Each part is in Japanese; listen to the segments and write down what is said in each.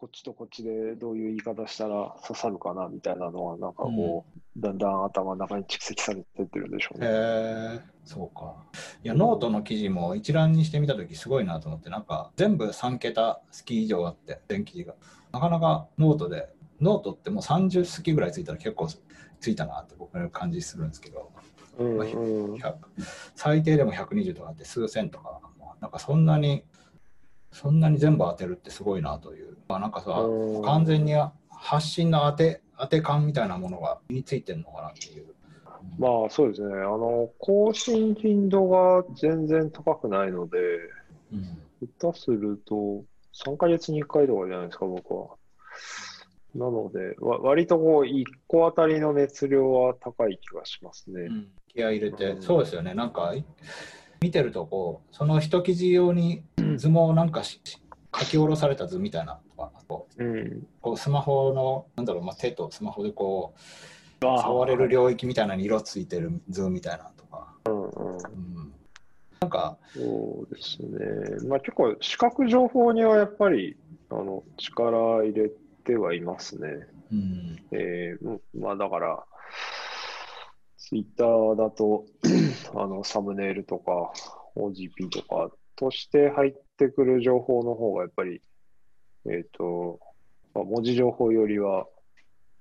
こっちとこっちでどういう言い方したら刺さるかなみたいなのは、なんかこう、だんだん頭の中に蓄積されてってるんでしょうへね。えそうか。いやノートの記事も一覧にしてみた時すごいなと思ってなんか全部3桁好き以上あって全記事が。なかなかノートでノートってもう30好きぐらいついたら結構ついたなって僕の感じするんですけど。うんうん。100最低でも120とかあって数千とか。なんかそんなにそんなに全部当てるってすごいなという、まあ、なんかさうん完全に発信の当て当て感みたいなものが身についてるのかなっていう。まあそうですね。あの、更新頻度が全然高くないので、うん下手すると3ヶ月に1回とかじゃないですか、僕は。なので、わ割とこう、1個あたりの熱量は高い気がしますね。うん気合い入れて、うんそうですよね、なんかい見てるとこう、その一記事用に図もなんかし書き下ろされた図みたいなとか、こううん。こうスマホの、なんだろう、まあ、手とスマホでこう、あ触れる領域みたいなのに色ついてる図みたいなとか、うんうん。うん、なんか、そうですね。まあ結構、視覚情報にはやっぱり、あの、力入れてはいますね。うん、えーうんまあだから、ツイッターだと、あの、サムネイルとか、OGP とかとして入ってくる情報の方がやっぱり、えっと、まあ、文字情報よりは、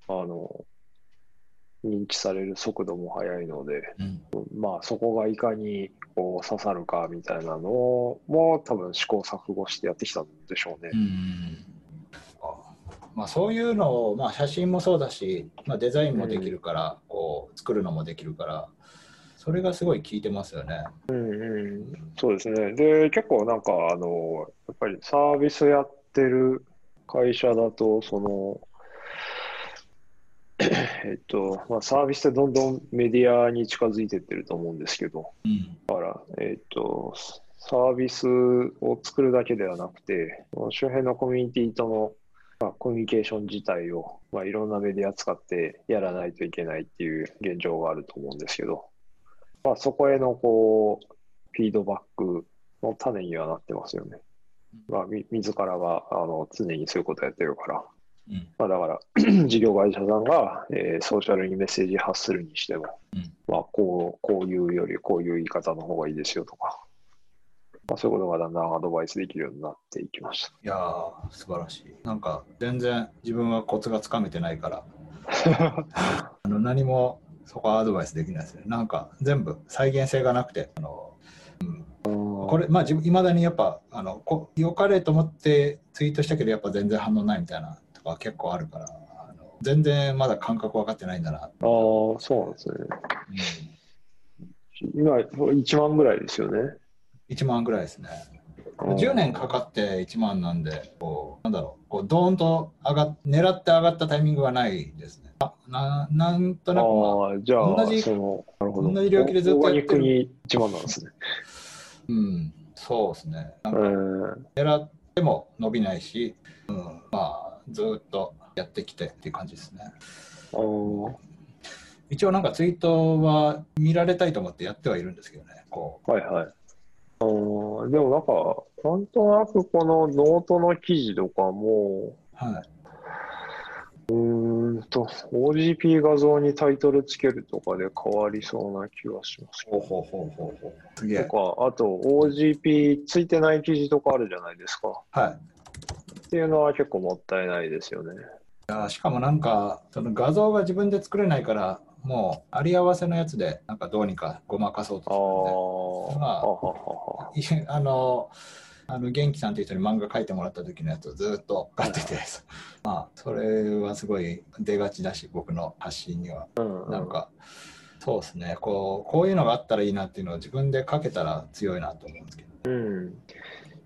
あの、認知される速度も速いので、うん、まあそこがいかにこう刺さるかみたいなのも多分試行錯誤してやってきたんでしょうねう。ん。あまあ、そういうのを、まあ、写真もそうだし、まあ、デザインもできるから、こう作るのもできるからそれがすごい効いてますよね。うんうん、そうですね。で、結構なんか、あの、やっぱりサービスやってる会社だと、その、えっと、まあ、サービスってどんどんメディアに近づいてってると思うんですけど、うんえっと、サービスを作るだけではなくて、周辺のコミュニティとの、まあ、コミュニケーション自体を、まあ、いろんなメディア使ってやらないといけないっていう現状があると思うんですけど、まあ、そこへのこうフィードバックの種にはなってますよね。まあ、み自らがあの常にそういうことやってるから。うんまあ、だから、事業会社さんが、えーソーシャルにメッセージ発するにしても、うんまあ、こう、こういうよりこういう言い方の方がいいですよとか、まあ、そういうことがだんだんアドバイスできるようになっていきました。いやー素晴らしい。なんか全然自分はコツがつかめてないから あの何もそこはアドバイスできないですね。なんか全部再現性がなくてあのこれまあいまだにやっぱあのこ良かれと思ってツイートしたけどやっぱ全然反応ないみたいなとか結構あるからあの全然まだ感覚分かってないんだな。ああ、そうなんですね。今、1万ぐらいですよね。1万ぐらいですね。うん10年かかって1万なんで、こうなんだろう、こうドーンと上がっ狙って上がったタイミングはないですね。あななんとなく、じゃあ、同じその。同じ領域でずっとやってるに1万なんですね。うん、そうですね。なんかうん。狙っても伸びないし、うん、まあ、ずっとやってきてっていう感じですね。一応なんかツイートは見られたいと思ってやってはいるんですけどね。こはいはい。あーでもなんか、なんとなくこのノートの記事とかも、うはい、うーんと、OGP 画像にタイトルつけるとかで変わりそうな気がしますけど。ほうほうほうほう。すげえ。とか、あと OGP ついてない記事とかあるじゃないですか。はい。っていうのは結構もったいないですよね。しかもなんかその画像が自分で作れないからもうあり合わせのやつでなんかどうにかごまかそうとするんで。まああのあの元気さんという人に漫画描いてもらった時のやつをずっと買ってて、まあそれはすごい出がちだし僕の発信には。うんうん。なんか、そうですね。こうこういうのがあったらいいなっていうのを自分で書けたら強いなと思うんですけど。うん。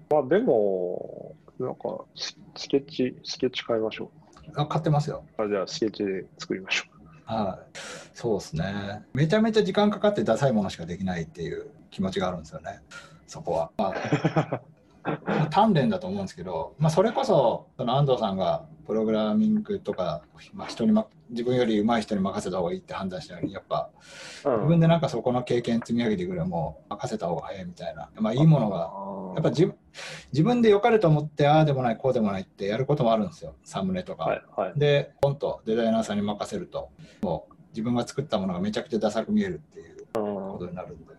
まあでも、なんかス、スケッチ、スケッチ変えましょあ買ってますよ。う。あじゃあ、スケッチで作りましょはい。そうですね。めちゃめちゃ時間かかってダサいものしかできないっていう気持ちがあるんですよね。そこは、まあ、鍛錬だと思うんですけど、まあ、それこそその安藤さんがプログラミングとか、まあ、人に、ま、自分より上手い人に任せた方がいいって判断したのにやっぱうん自分でなんかそこの経験積み上げてくれも任せた方が早いみたいな、まあ、いいものがやっぱ自分自分で良かれと思ってああでもないこうでもないってやることもあるんですよサムネとか。はいはい。でポンとデザイナーさんに任せるともう自分が作ったものがめちゃくちゃダサく見えるっていうことになるんで。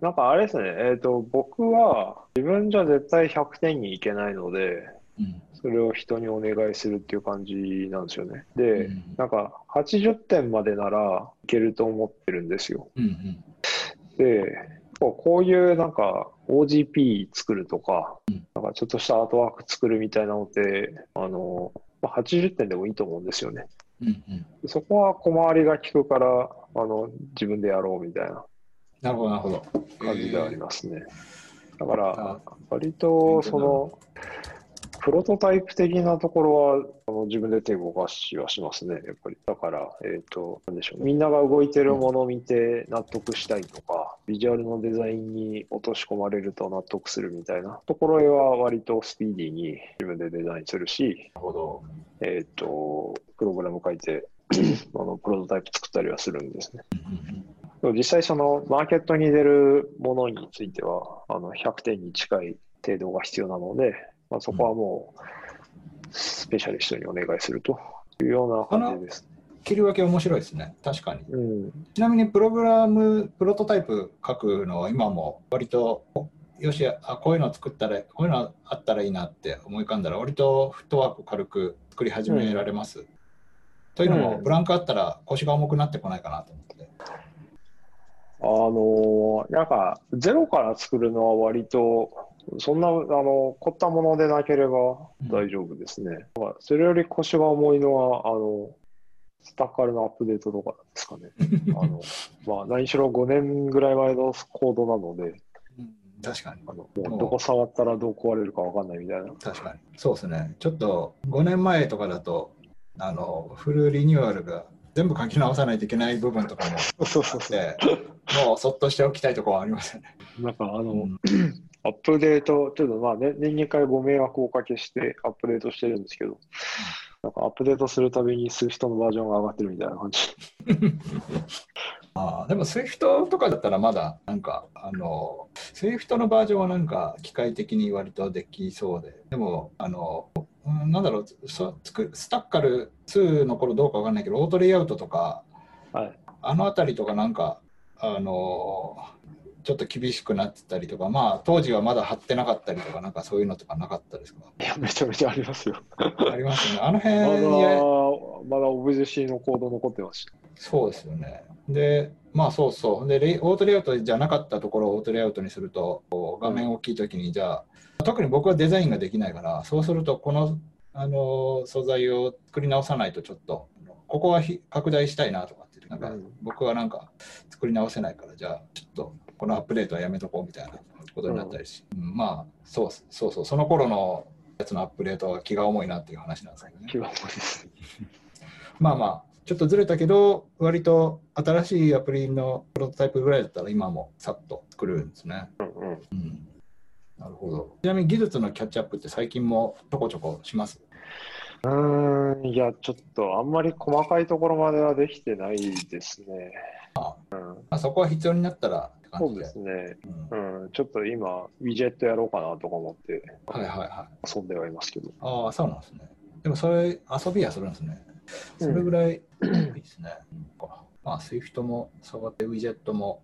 なんかあれですね、えっ、と、僕は自分じゃ絶対100点にいけないので、うん。それを人にお願いするっていう感じなんですよね。うで、ん。なんか80点までならいけると思ってるんですよ。うんうん。で、こうこういうなんか OGP 作るとかうん、なんかちょっとしたアートワーク作るみたいなのって、あの、まあ、80点でもいいと思うんですよね。うんうん。そこは小回りが利くから、あの、自分でやろうみたいななるほどなるほど。感じではありますね。だから、あ割とその、プロトタイプ的なところはあの自分で手を動かしはしますね、やっぱり。だから、えっ、と、なんでしょう、みんなが動いてるものを見て納得したいとか、ビジュアルのデザインに落とし込まれると納得するみたいなところへは割とスピーディーに自分でデザインするし、なるほど。えっ、と、プログラム書いて、あのプロトタイプ作ったりはするんですね。実際そのマーケットに出るものについてはあの100点に近い程度が必要なので、まあ、そこはもうスペシャリストにお願いするというような感じです。切り分け面白いですね。確かに。うん、ちなみにプログラム、プロトタイプ書くのは今も割と、よしあ、こういうの作ったら、こういうのあったらいいなって思い浮かんだら、割とフットワーク軽く作り始められます。というのも、うんブランクあったら腰が重くなってこないかなと思って。あのなんかゼロから作るのは割とそんなあの凝ったものでなければ大丈夫ですね。まあそれより腰が重いのはあのスタッカルのアップデートとかですかね。あのまあ、何しろ5年ぐらい前のコードなので、確かに。あのどこ触ったらどう壊れるか分かんないみたいな。確かに。そうですね。ちょっと5年前とかだと、あの、フルリニューアルが全部書き直さないといけない部分とかもあって、もうそっとしておきたいところはありますよね。なんかあの、うんアップデート、ちょっとまあ、ね、年2回ご迷惑をおかけしてアップデートしてるんですけど、なんかアップデートするたびに SWIFT のバージョンが上がってるみたいな感じ。ああでも SWIFT とかだったらまだなんかあの SWIFT のバージョンはなんか機械的に割とできそうででもあのうんなんだろうそつくスタッカル2の頃どうかわかんないけどオートレイアウトとかはい。あの辺りとかなんかあのちょっと厳しくなってたりとかまあ当時はまだ貼ってなかったりとかなんかそういうのとかなかったですか？いや、めちゃめちゃありますよ。ありますよねあのまだ、まだオブジェ C のコード残ってました。そうですよね。で、まあそうそう。で、オートレイアウトじゃなかったところをオートレイアウトにすると、画面大きいときに、じゃあ、特に僕はデザインができないから、そうすると、この、あの素材を作り直さないと、ちょっと、ここはひ拡大したいなとかって、なんかうん僕はなんか作り直せないから、じゃあ、ちょっとこのアップデートはやめとこうみたいなことになったりし、うんまあそうそうそう、その頃のやつのアップデートは気が重いなっていう話なんですけどね。気が重いです。まあまあ、ちょっとずれたけど、割と新しいアプリのプロトタイプぐらいだったら今もさっと作れるんですね。うんうん。うん。なるほど。ちなみに技術のキャッチアップって最近もちょこちょこします？うーん、いや、ちょっとあんまり細かいところまではできてないですね。うん、まあ、そこは必要になったらって感じで。そうですね。うんうん、ちょっと今、ウィジェットやろうかなとか思ってはいはいはい。遊んではいますけど。ああ、そうなんですね。でもそれ遊びはするんですね。それぐらいいいですね。うんかまあ、Swift も触って、ウィジェットも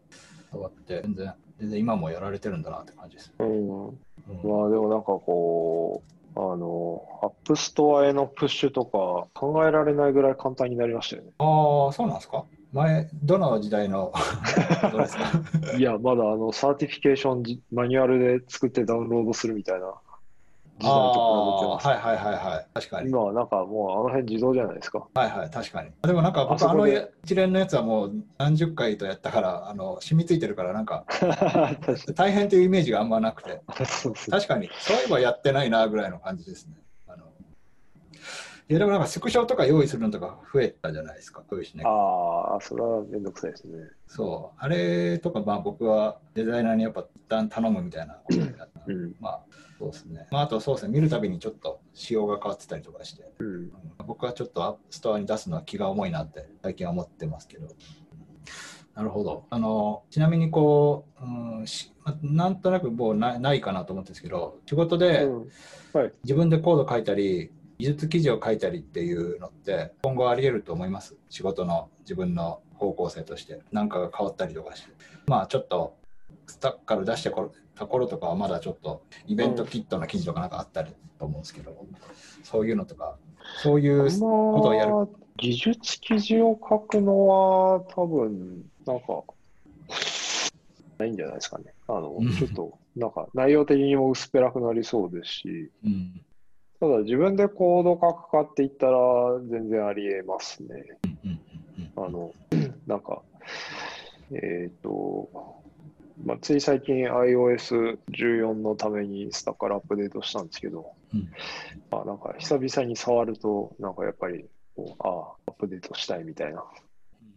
触って、全然、全然今もやられてるんだなって感じです。うん、うん。まあでもなんかこう、あの、 App Store へのプッシュとか考えられないぐらい簡単になりましたよね。ああ、そうなんですか？前、どの時代の いや、まだあの、 certification じマニュアルで作ってダウンロードするみたいな時代と比べてはいはいはいはい。確かに。今はなんかもうあの辺自動じゃないですか。はいはい、確かに。でもなんか僕、あの一連のやつはもう何十回とやったから、あの染みついてるから、なんか 大変というイメージがあんまなくて、確かに、そういえばやってないなぐらいの感じですね。あのいやでもなんかスクショとか用意するのとか増えたじゃないですか、用意しなきゃああ、それはめんどくさいですね。そう、あれとか、まあ僕はデザイナーにやっぱ一旦頼むみたいなことをやった。うん。まあ、そうですね。まあ、あとそうですね、見るたびにちょっと仕様が変わってたりとかして、うん。うん僕はちょっとストアに出すのは気が重いなって最近は思ってますけど。なるほど。あのちなみにこう、うんなんとなくもうないかなと思ってるんですけど、仕事で。自分でコード書いたり、技術記事を書いたりっていうのって、今後あり得ると思います？仕事の自分の方向性として、なんかが変わったりとかして。まあちょっと、スタッカル出してこた頃とかはまだちょっとイベントキットの記事とかなんかあったりと思うんですけど、そういうのとか、そういうことをやる。まあ技術記事を書くのは多分、なんか、ないんじゃないですかね。あのうん、ちょっと、なんか内容的にも薄っぺらくなりそうですし、うんただ自分でコード書くかって言ったら全然ありえますね。あの、なんか、えっ、と、まあ、つい最近 iOS14 のためにスタッカーアップデートしたんですけど、うん。まあ、なんか久々に触ると、なんかやっぱりこう、ああ、アップデートしたいみたいな、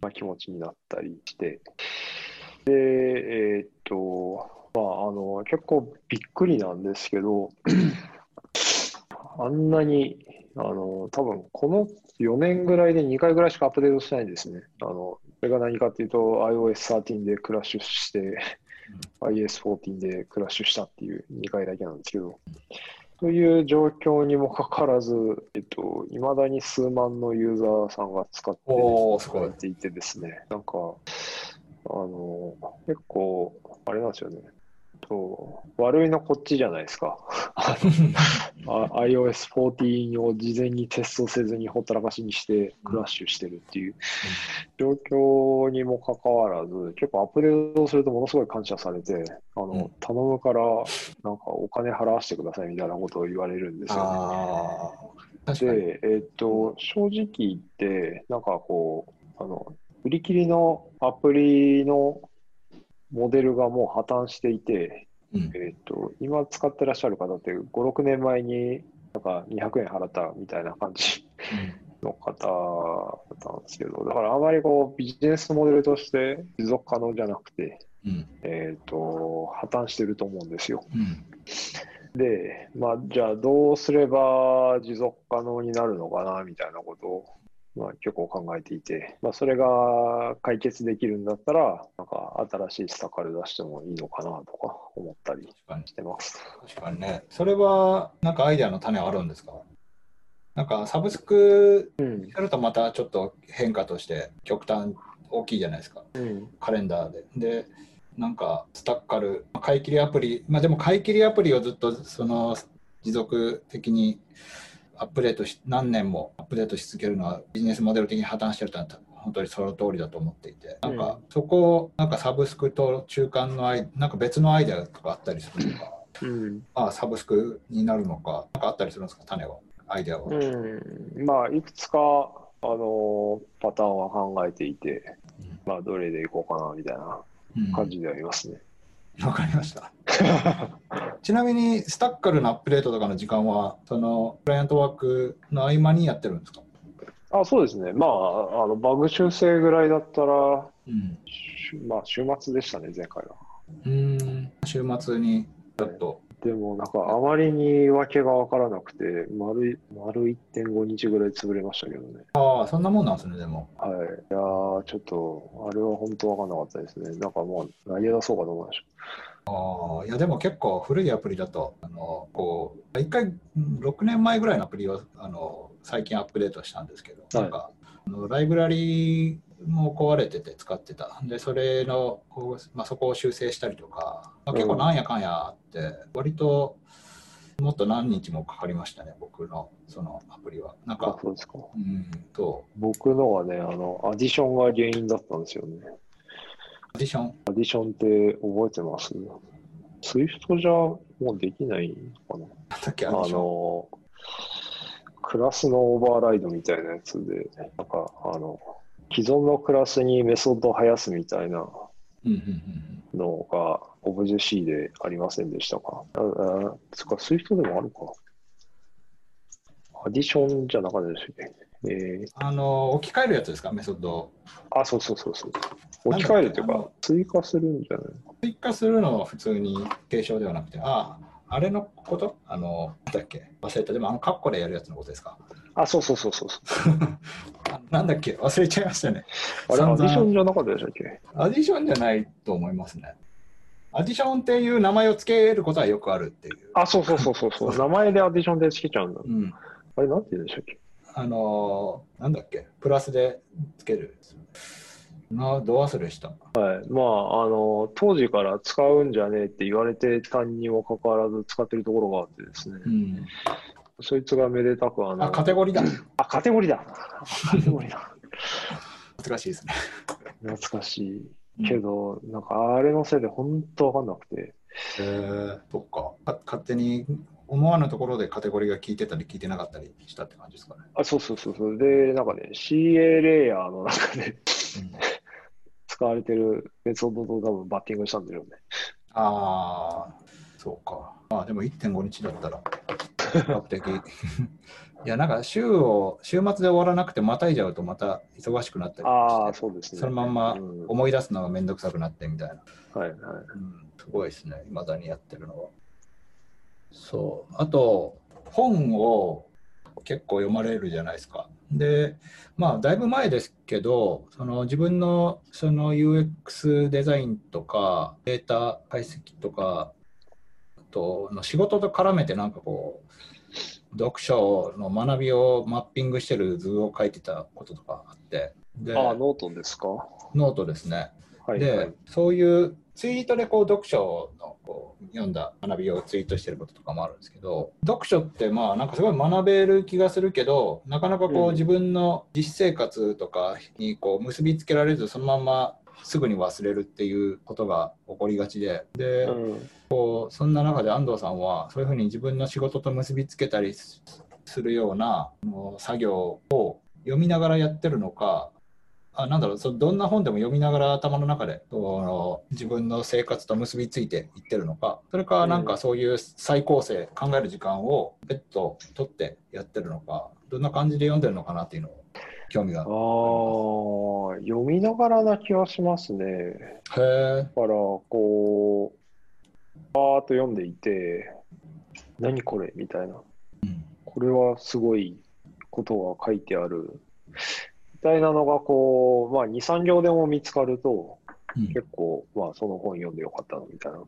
まあ、気持ちになったりして、で、えっ、と、まあ、あの、結構びっくりなんですけど、あんなに、あの、多分この4年ぐらいで2回ぐらいしかアップデートしてないんですね。あの、それが何かっていうと、iOS13 でクラッシュして、iOS14 でクラッシュしたっていう2回だけなんですけど、という状況にもかかわらず、えっと、いまだに数万のユーザーさんが使っていてですね、なんか、あの、結構、あれなんですよね。そう悪いのこっちじゃないですか。あ iOS14 を事前にテストせずにほったらかしにしてクラッシュしてるっていう。状況にもかかわらず、結構アップデートするとものすごい感謝されて、あの、うん。頼むからなんかお金払わせてくださいみたいなことを言われるんですよね。で、えっと、正直言って、なんかこう、あの、売り切りのアプリのモデルがもう破綻していて、うん。えっと、今使ってらっしゃる方って5、6年前になんか200円払ったみたいな感じの方だったんですけど、だからあまりこうビジネスモデルとして持続可能じゃなくて、うん。えっと、破綻してると思うんですよ。うん。で、まあ、じゃあどうすれば持続可能になるのかなみたいなことを、まあ、結構考えていて、まあ、それが解決できるんだったら、なんか新しいスタカル出してもいいのかなとか思ったりしてます。確かにね。それは、なんかアイデアの種あるんですか？なんかサブスクうん。やるとまたちょっと変化として極端大きいじゃないですか。うん。カレンダーで。で、なんかスタッカル、買い切りアプリ、まあでも買い切りアプリをずっとその持続的にアップデートし、何年もアップデートし続けるのはビジネスモデル的に破綻してるとは本当にその通りだと思っていて、なんかそこをなんかサブスクと中間のアイ、なんか別のアイデアとかあったりするのか、うん。まあサブスクになるのか、なんかあったりするんですか、種は、アイデアは。うん。まあ、いくつか、あの、パターンは考えていて、まあ、どれでいこうかなみたいなうん感じでありますね。わかりました。ちなみに、スタッカルのアップデートとかの時間は、そのクライアントワークの合間にやってるんですか？あ、そうですね。まあ、あの、バグ修正ぐらいだったら、うん。しまあ、週末でしたね、前回は。うーん。週末にちょっと。でも、なんか、あまりに訳が分からなくて、丸い、丸1.5日ぐらい潰れましたけどね。ああ、そんなもんなんですね、でも。はい。いやー、ちょっと、あれは本当分かんなかったですね。なんかもう、投げ出そうかと思いましああ、いや、でも結構古いアプリだと、あの、こう、一回、うん6年前ぐらいのアプリを、あの、最近アップデートしたんですけど、はいなんか、あのライブラリーも壊れてて使ってた。で、それの、こうまあ、そこを修正したりとか、まあ、結構なんやかんやあって、割と、もっと何日もかかりましたね、僕のそのアプリは。なんた。あか、そうですか。うん、と、僕のはね、あの、アディションが原因だったんですよね。アディション、アディションって覚えてます ?Swift じゃもうできないのかな？だっけ、アあ。の、クラスのオーバーライドみたいなやつで、なんか、あの、既存のクラスにメソッドを生やすみたいなのが、オブジェ C でありませんでしたか？ああ、つか、 Swift でもあるか。 addition じゃなかったでしたっけ？えー、あの、置き換えるやつですか、メソッドを。あ、そうそうそうそう。置き換えるというか、追加するんじゃない追加するのは普通に継承ではなくて、ああ、あれのこと？あの、なんだっけ？忘れた。でも、あの、カッコでやるやつのことですか？あ、そうそうそうそうそう。あ なんだっけ？忘れちゃいましたね。あれ、アディションじゃなかったでしたっけ？アディションじゃないと思いますね。アディションっていう名前を付けることはよくあるっていう。あ、そうそうそうそうそう。名前でアディションでつけちゃうんだ。うん。あれ、なんて言うんでしたっけ？あのーなんだっけプラスで付ける。な、ど忘れした。はい。まあ、あの、当時から使うんじゃねえって言われてたにもかかわらず使ってるところがあってですね。うん。そいつがめでたく、あの、あ、カテゴリーだ。あ、カテゴリーだ。カテゴリーだ。難しいですね。懐かしい。けど、なんか、あれのせいで本当わかんなくて。へえそっかか。勝手に思わぬところでカテゴリーが効いてたり効いてなかったりしたって感じですかね。あ、そうそうそうそう。で、なんかね、CA レイヤーの中で使われてるメソッドと多分バッティングしたんだよね。ああ、そうか。まあでも1.5日だったら比較的。いや、なんか週を、週末で終わらなくてまたいじゃうとまた忙しくなったりああ、そうですね。そのまんまうん思い出すのがめんどくさくなってみたいな。はいはい。うん、すごいですね、未だにやってるのは。そう。あと、本を結構読まれるじゃないですか。で、まあ、だいぶ前ですけど、その自分のその UX デザインとか、データ解析とか、あとの仕事と絡めてなんかこう、読書の学びをマッピングしてる図を書いてたこととかあって、でああ、ノートですか？ノートですね。はい、で、はい。そういうツイートでこう読書のこう読んだ学びをツイートしてることとかもあるんですけど読書ってまあなんかすごい学べる気がするけどなかなかこう、うん自分の実生活とかにこう結びつけられずそのまんますぐに忘れるっていうことが起こりがちでで、うん。こうそんな中で安藤さんはそういうふうに自分の仕事と結びつけたりすするような作業を読みながらやってるのかあなんだろうそどんな本でも読みながら頭の中でこの自分の生活と結びついていってるのかそれかなんかそういう再構成考える時間を別途取ってやってるのかどんな感じで読んでるのかなっていうのを興味がああ、読みながらな気はしますね。へえだから、こう、バーっと読んでいて、何これみたいな。うんこれはすごいことが書いてある。みたいなのが、こう、まあ、2、3行でも見つかると、うん。結構、まあ、その本読んでよかったな、みたいな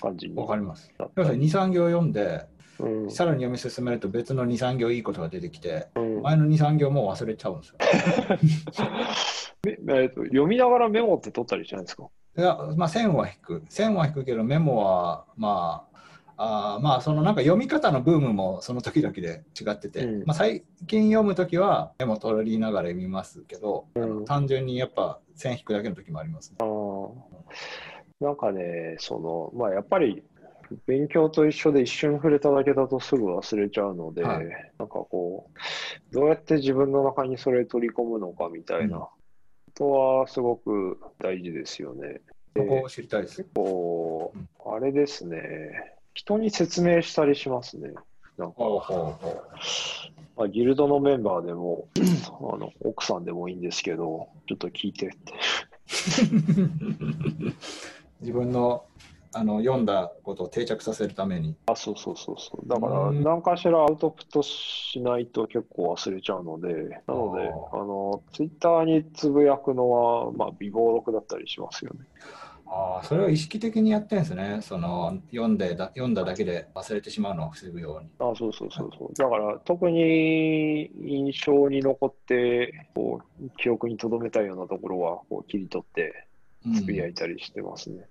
感じにわかります。要するに23行読んでうん。さらに読み進めると別の23行いいことが出てきてうん。前の23行もう忘れちゃうんですよ。めえっと読みながらメモって取ったりしないんですか？いや、まあ、線は引く。線は引くけど、メモは、まあ、あーまあ、そのなんか読み方のブームもその時々で違ってて、うん。まあ、最近読むときはメモ取りながら読みますけど、うん。単純にやっぱ線引くだけの時もありますね。なんかね、その、まあ、やっぱり、勉強と一緒で一瞬触れただけだとすぐ忘れちゃうので、はい。なんかこう、どうやって自分の中にそれ取り込むのかみたいなことはすごく大事ですよね。そこを知りたいです。こうん。う、あれですね、人に説明したりしますね。なんか、ほうほうほまあ、ギルドのメンバーでも、あの奥さんでもいいんですけど、ちょっと聞いてって。う 自分のあの読んだことを定着させるために。あ、そうそうそうそう。だから、うん何かしらアウトプットしないと結構忘れちゃうので、なので、ああの、ツイッターにつぶやくのは、まあ、微暴録だったりしますよね。ああ、それを意識的にやってるんですね。その読んでだ読んだだけで忘れてしまうのを防ぐように。あ、そうそうそうそう。だから、特に印象に残って、こう、記憶に留めたいようなところは、こう、切り取って、うんつぶやいたりしてますね。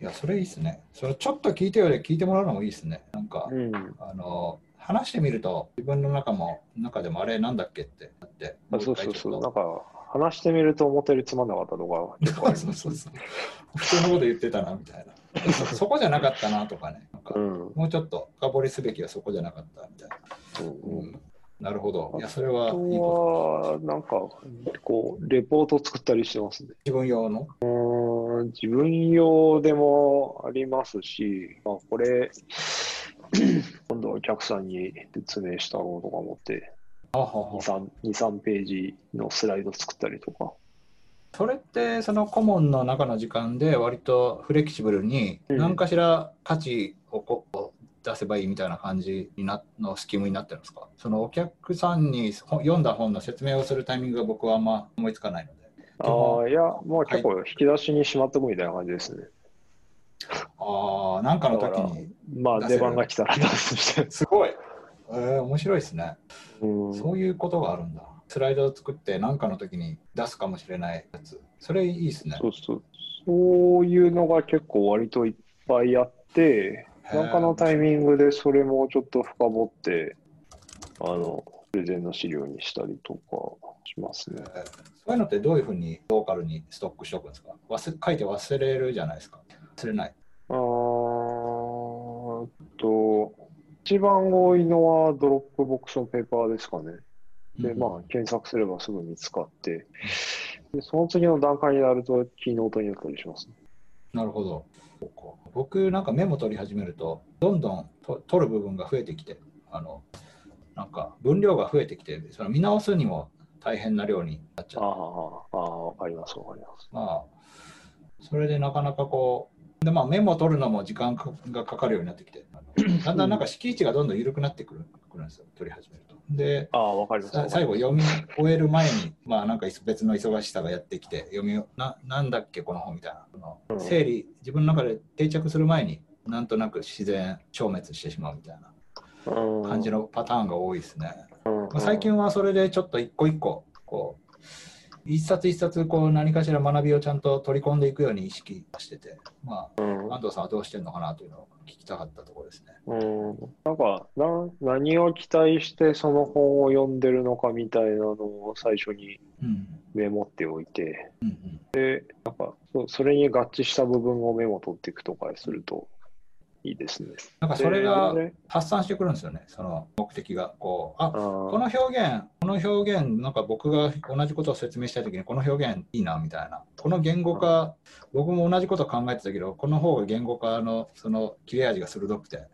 いや、それいいですね。それちょっと聞いてより聞いてもらうのもいいですね。なんか、うん。あの、話してみると、自分の中も、中でもあれなんだっけってなって、あそうそうそう。もなんか、話してみると思ったよりつまんなかったとか、結構ありそうますそうそう。普通のこと言ってたな、みたいな。そ そこじゃなかったなとかね。なんかうん。もうちょっと深掘りすべきはそこじゃなかったみたいな。うんうんなるほど。いや、それはいいこは、なんか、こう、レポート作ったりしてますね。と。自分用の？うーん、自分用でもありますし、まあ、これ、今度はお客さんに説明したろうとか思って、2、3、2、3ページのスライド作ったりとか。それってその顧問の中の時間で割とフレキシブルにうん何かしら価値をこ出せばいいみたいな感じになのスキームになってるんですか？そのお客さんに読んだ本の説明をするタイミングが僕はあんま思いつかないので。ああ、いや、もう結構引き出しにしまってもみたいな感じですね。ああ、なんかの時に。まあ、出番が来たら出すして。すごい。えー、面白いですね、うん。そういうことがあるんだ。スライドを作って、何かの時に出すかもしれないやつ。それいいですね。そうそう。そういうのが結構割といっぱいあって、なんかのタイミングでそれもちょっと深掘って、あの、プレゼンの資料にしたりとかしますね。そういうのってどういうふうにローカルにストックしておくんですか？忘書いて忘れるじゃないですか。忘れない。あーと、一番多いのは Dropbox の Paper ですかね。で、まあ、検索すればすぐ見つかって、でその次の段階になると、キーノートになったりします、ね、なるほど。僕、なんかメモ取り始めると、どんどんと取る部分が増えてきて、あのなんか分量が増えてきて、その見直すにも大変な量になっちゃう。ああ、わかります、わかります。まあ、それでなかなかこう、でまあ、メモを取るのも時間がかかるようになってきて、だんだんなんか敷地がどんどん緩くなってくるくるんですよ、取り始めると。で、あわかります最後読み終える前に、まあなんか別の忙しさがやってきて、読みな、なんだっけ、この本みたいな。うん、整理、自分の中で定着する前に、なんとなく自然消滅してしまうみたいな。感じのパターンが多いですね。まあ、最近はそれでちょっと一個一個こう一冊一冊こう何かしら学びをちゃんと取り込んでいくように意識してて、まあ、安藤さんはどうしてるのかなというのを聞きたかったところですね。うん、なんかな何を期待してその本を読んでるのかみたいなのを最初にメモっておいて、うんうん、でなんかそそれに合致した部分をメモ取っていくとかすると、いいですね。なんかそれが発散してくるんですよね、その目的が。こうあこの表現、この表現、なんか僕が同じことを説明したいときに、この表現いいなみたいな。この言語化、僕も同じこと考えてたけど、この方が言語化のその切れ味が鋭くて、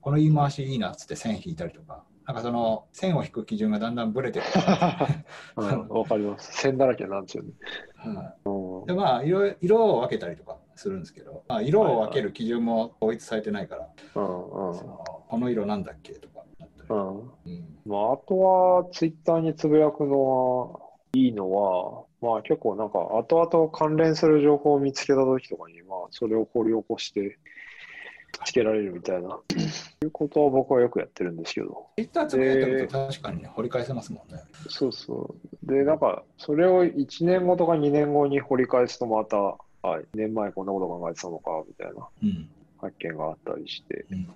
この言い回しいいなっつって線引いたりとか。なんかその線を引く基準がだんだんぶれてくる。わかります。線だらけなんですよね。はい、でまあ色色を分けたりとかするんですけど、まあ、色を分ける基準も統一されてないから、はいはい、そのこの色なんだっけとかうんうんまあ、あとはツイッターにつぶやくのはいいのは、まあ結構なんか後々関連する情報を見つけた時とかに、まあそれを掘り起こしてつけられるみたいな、いうことは僕はよくやってるんですけど。ツイッターつぶやいてると確かに、ね、掘り返せますもんね。そうそう。で、なんかそれを1年後とか2年後に掘り返すとまた、はい、年前こんなこと考えてたのかみたいな。発見があったりして。うん、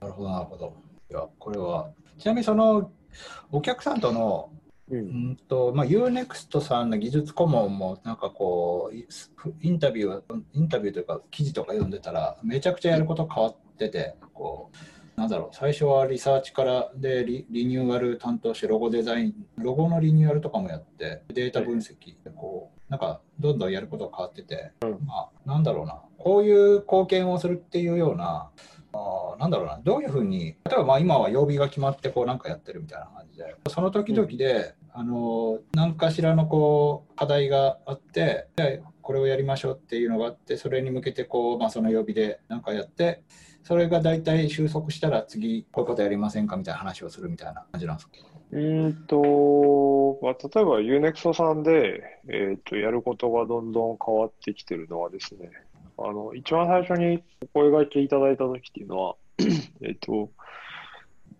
なるほど、なるほど。いや、これは、ちなみにそのお客さんとの、うん、とまあ、UNEXT さんの技術顧問もなんかこうインタビューインタビューというか記事とか読んでたらめちゃくちゃやること変わっててこうなんだろう最初はリサーチからでリリニューアル担当してロゴデザインロゴのリニューアルとかもやってデータ分析こうなんかどんどんやることが変わってて、うん、まあ、なんだろうな。こういう貢献をするっていうようなあなんだろうな。どういうふうに例えばまあ今は曜日が決まってこうなんかやってるみたいな感じでその時々で、うん、あの何かしらのこう課題があってでこれをやりましょうっていうのがあってそれに向けてこう、まあ、その曜日で何かやってそれが大体収束したら次こういうことやりませんかみたいな話をするみたいな感じなんですか？うんと、まあ、例えば UNEXT さんで、えーと、やることがどんどん変わってきてるのはですね、あの一番最初にお声がけいただいた時っていうのは、えっと、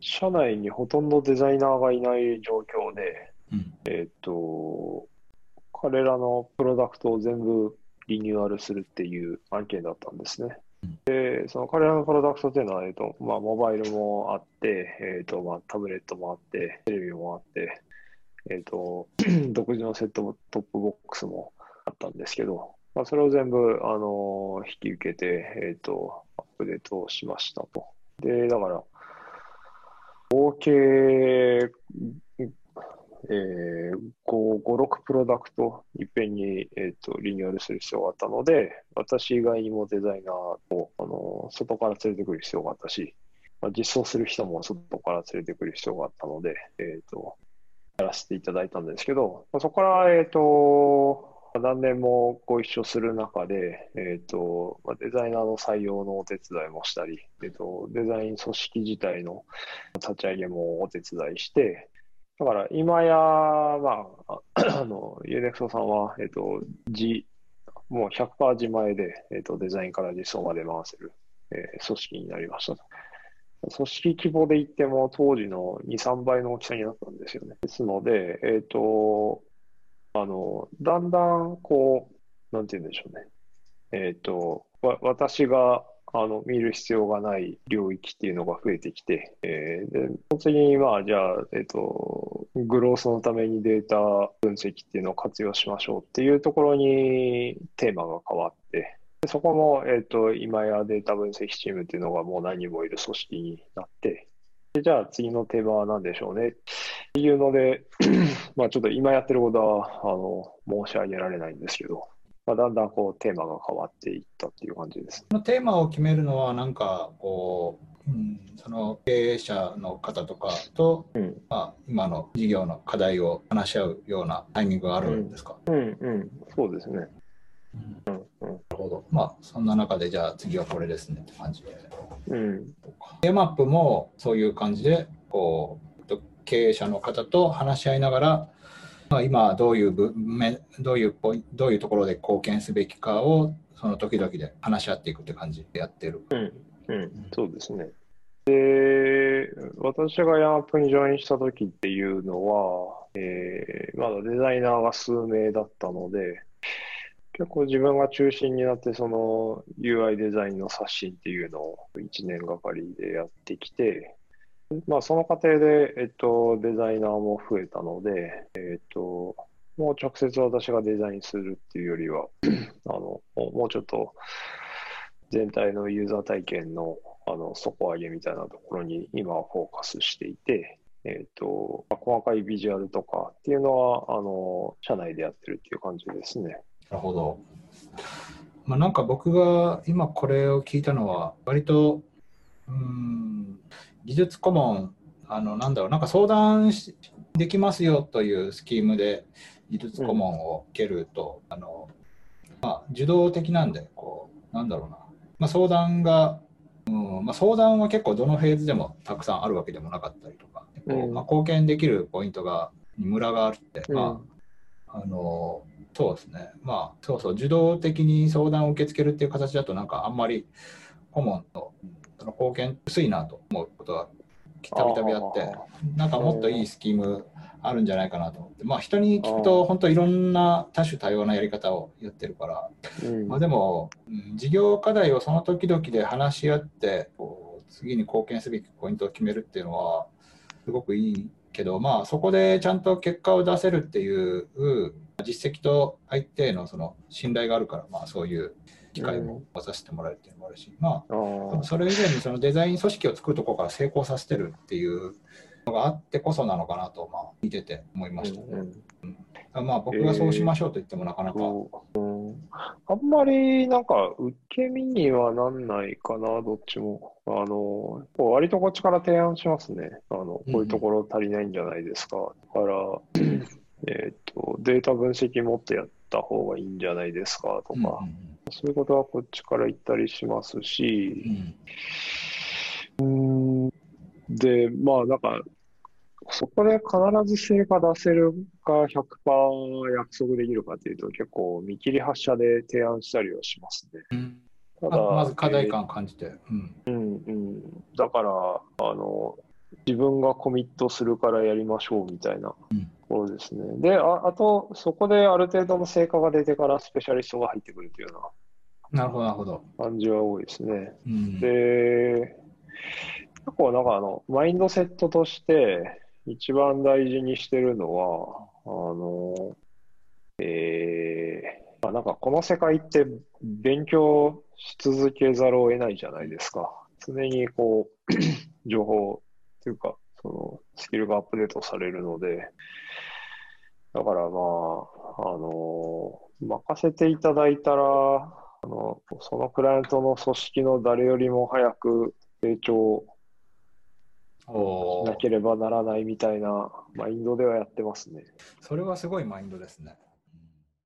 社内にほとんどデザイナーがいない状況で、うん、えっと、彼らのプロダクトを全部リニューアルするっていう案件だったんですね。で、その彼らのプロダクトっていうのは、えっと、まあ、モバイルもあって、えっと、まあ、タブレットもあって、テレビもあって、えっと、独自のセットトップボックスもあったんですけど、まあ、それを全部、あの引き受けて、えっと、アップデートしましたと。で、だから、合計えー、5、6プロダクトいっぺんに、えーと、リニューアルする必要があったので、私以外にもデザイナーをあの外から連れてくる必要があったし、まあ、実装する人も外から連れてくる必要があったので、えーと、やらせていただいたんですけど、まあ、そこから、えーと、何年もご一緒する中で、えっ、と、まあ、デザイナーの採用のお手伝いもしたり、えっ、と、デザイン組織自体の立ち上げもお手伝いして、だから今や、まあ、あの、ユーネクソさんは、えっ、と、自、もう100%自前で、えっ、と、デザインから実装まで回せる、えー組織になりました。組織規模で言っても当時の2、3倍の大きさになったんですよね。ですので、えっ、と、あの、だんだん、こう、なんて言うんでしょうね。えっ、と、わ、私が、あの、見る必要がない領域っていうのが増えてきて、えーで、その次に、まあ、じゃあ、えっ、と、グロースのためにデータ分析っていうのを活用しましょうっていうところにテーマが変わって、そこも、えっ、と、今やデータ分析チームっていうのがもう何人もいる組織になって、でじゃあ次のテーマは何でしょうねっていうので、まあちょっと今やってることは、あの、申し上げられないんですけど、まあ、だんだんこうテーマが変わっていったっていう感じです。テーマを決めるのは、なんかこう、うん、その経営者の方とかと、うん、まあ、今の事業の課題を話し合うようなタイミングがあるんですか？うん、うん、そうですね。うんうん、うん、なるほど。まあ、そんな中で、じゃあ次はこれですねって感じで。うん、A マップもそういう感じで、こう、経営者の方と話し合いながら、まあ、今どういう部めどういうポインどういうところで貢献すべきかをその時々で話し合っていくって感じでやってる。うん、うん、そうですね。で、私がヤマップにジョインした時っていうのは、えーまだデザイナーが数名だったので、結構自分が中心になって、その UI デザインの刷新っていうのを1年がかりでやってきて、まあその過程で、えっと、デザイナーも増えたので、えっと、もう直接私がデザインするっていうよりは、あの、もうもうちょっと全体のユーザー体験のあの底上げみたいなところに今はフォーカスしていて、えっと、細かいビジュアルとかっていうのは、あの、社内でやってるっていう感じですね。なるほど。まあ、なんか僕が今これを聞いたのは、割と、うん、技術顧問、あの、なんだろう、なんか相談しできますよというスキームで技術顧問を受けると、あの、まあ、受動的なんで、こう、なんだろうな、まあ、相談が、うんまあ、相談は結構どのフェーズでもたくさんあるわけでもなかったりとか、こううん。まあ、貢献できるポイントが、にムラがあるって、まあ、うん。あのそうですね、まあ、そうそう、受動的に相談を受け付けるっていう形だと、なんかあんまり顧問のその貢献薄いなと思うことがたびたびあってあ、なんかもっといいスキームあるんじゃないかなと思って、まあ、人に聞くと、本当いろんな多種多様なやり方をやってるから、うん。まあ、でも、うん事業課題をその時々で話し合って、次に貢献すべきポイントを決めるっていうのは、すごくいいけど、まあ、そこでちゃんと結果を出せるっていう実績と相手へのその信頼があるから、まあ、そういう機会も持たせてもらえるっていうのもあるし、まあ、それ以前にそのデザイン組織を作るところから成功させてるっていうのがあってこそなのかなと、まあ、見てて思いました。うんうんまあ、僕がそうしましょうと言ってもなかなか、そううんあんまりなんか受け身にはなんないかな、どっちも。あの、割とこっちから提案しますね。あの、こういうところ足りないんじゃないですか。だから、えっと、データ分析もっとやった方がいいんじゃないですかとうんか、そういうことはこっちから言ったりしますうんうし、ん。で、まあなんか、そこで必ず成果出せるか100%約束できるかというと結構見切り発車で提案したりはしますね。うん。たままず課題感を感じて、うん。えーうんうん。だから、あの、自分がコミットするからやりましょうみたいな。とうんころですね。で、あ、あと、そこである程度の成果が出てからスペシャリストが入ってくるというようなるほど、なるほど。な感じは多いですね。うんで、結構なんかあの、マインドセットとして一番大事にしてるのは、あの、えー、まあなんかこの世界って勉強し続けざるを得ないじゃないですか。常にこう、情報というか、そのスキルがアップデートされるので、だからまあ、あの、任せていただいたら、あの、そのクライアントの組織の誰よりも早く成長しなければならないみたいなマインドではやってますね。それはすごいマインドですね。